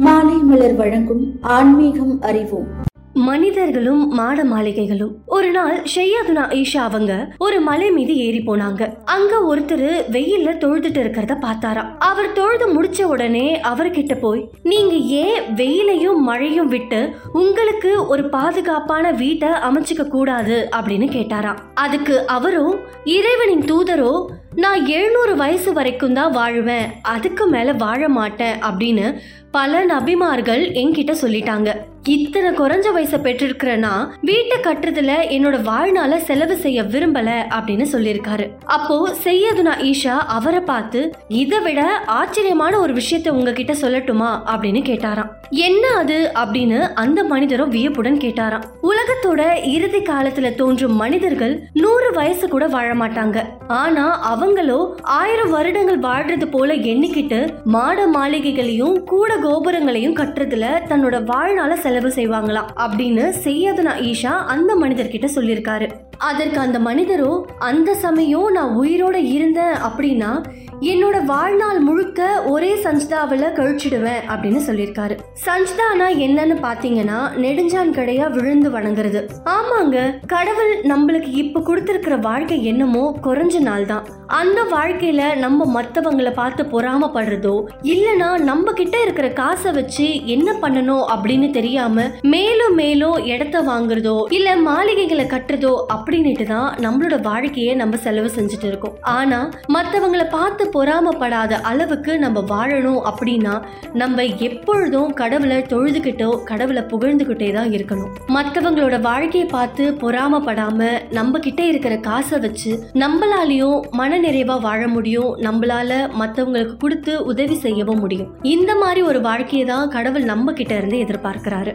மாலை மலர் வழங்கும் ஆன்மீகம் அறிவோம். மனிதர்களும் மாட மாளிகைகளும். ஒரு நாள் ஷையாதுனா ஈஷா அவங்க ஒரு மலை மீது ஏறி போனாங்க. அங்க ஒருத்தர் வெயில்ல தொழுதுட்டு இருக்கிறத பார்த்தாராம் அவர் தொழுது முடிச்ச உடனே அவர்கிட்ட போய் நீங்க ஏன் வெயிலையும் மழையும் விட்டு உங்களுக்கு ஒரு பாதுகாப்பான வீட்டை அமைச்சுக்க கூடாது? அப்படின்னு கேட்டாராம். அதுக்கு அவரும் இறைவனின் தூதரோ நான் எழுநூறு வயசு வரைக்கும் தான் வாழ்வேன். அதுக்கு மேல வாழ மாட்டேன் அப்படின்னு பல நபிமார்கள் என்கிட்ட சொல்லிட்டாங்க. இத்தனை குறைஞ்ச வயசை பெற்றிருக்கிறனா வீட்டை கட்டுறதுல என்னோட வாழ்நாள செலவு செய்ய விரும்பல அப்படின்னு சொல்லியிருக்காரு. அப்போ செய்யதுனா ஈஷா அவரை பார்த்து இதை விட ஆச்சரியமான ஒரு விஷயத்தை உங்ககிட்ட சொல்லட்டுமா? அப்படின்னு கேட்டாராம். என்ன அது? அப்படின்னு அந்த மனிதரும் வியப்புடன் கேட்டாராம். உலகத்தோட இறுதி காலத்துல தோன்றும் மனிதர்கள் நூறு வயசு கூட வாழ மாட்டாங்க. ஆனா அவங்களோ ஆயிரம் வருடங்கள் வாழ்றது போல எண்ணிக்கிட்டு மாட மாளிகைகளையும் கூட கோபுரங்களையும் கட்டுறதுல தன்னோட வாழ்நாள செலவு செய்வாங்களாம் அப்படின்னு செய்யாதுனா ஈஷா அந்த மனிதர்கிட்ட சொல்லியிருக்காரு. அதற்கு அந்த மனிதரோ அந்த சமயம் நான் உயிரோட இருந்தேன் அப்படின்னா என்னோட வாழ்நாள் முழுக்க ஒரே சஞ்சிதாவில் கழிச்சிடுவேன் அப்படின்னு சொல்லியிருக்காரு. சஞ்சிதானா என்னன்னு பாத்தீங்கன்னா நெடுஞ்சான் கடையா விழுந்து வணங்குறது. ஆமாங்க கடவுள் நம்மளுக்கு இப்ப கொடுத்துருக்கிற வாழ்க்கை என்னமோ குறைஞ்ச நாள் தான் அந்த வாழ்க்கையில நம்ம மத்தவங்களை பார்த்து பொறாமப்படுறதோ இல்லனா நம்ம கிட்ட இருக்கிற காசை வச்சு என்ன பண்ணணும் அப்படின்னு தெரியாம மேலும் மேலும் இடத்த வாங்குறதோ இல்ல மாளிகைகளை கட்டுறதோ அப்படின்னுட்டு தான் நம்மளோட வாழ்க்கையை நம்ம செலவு செஞ்சுட்டு இருக்கோம். ஆனா மற்றவங்களை பார்த்து பொறாமப்படாத அளவுக்கு நம்ம வாழணும் அப்படின்னா நம்ம எப்பொழுதும் கடவுளை தொழுதுகிட்டோ கடவுளை புகழ்ந்துகிட்டே தான் இருக்கணும். மற்றவங்களோட வாழ்க்கையை பார்த்து பொறாமப்படாம நம்ம கிட்ட இருக்கிற காசை வச்சு நம்மளாலையும் மனநிறைவா வாழ முடியும். நம்மளால மற்றவங்களுக்கு கொடுத்து உதவி செய்யவும் முடியும். இந்த மாதிரி ஒரு வாழ்க்கையை தான் கடவுள் நம்ம கிட்ட இருந்து எதிர்பார்க்கிறாரு.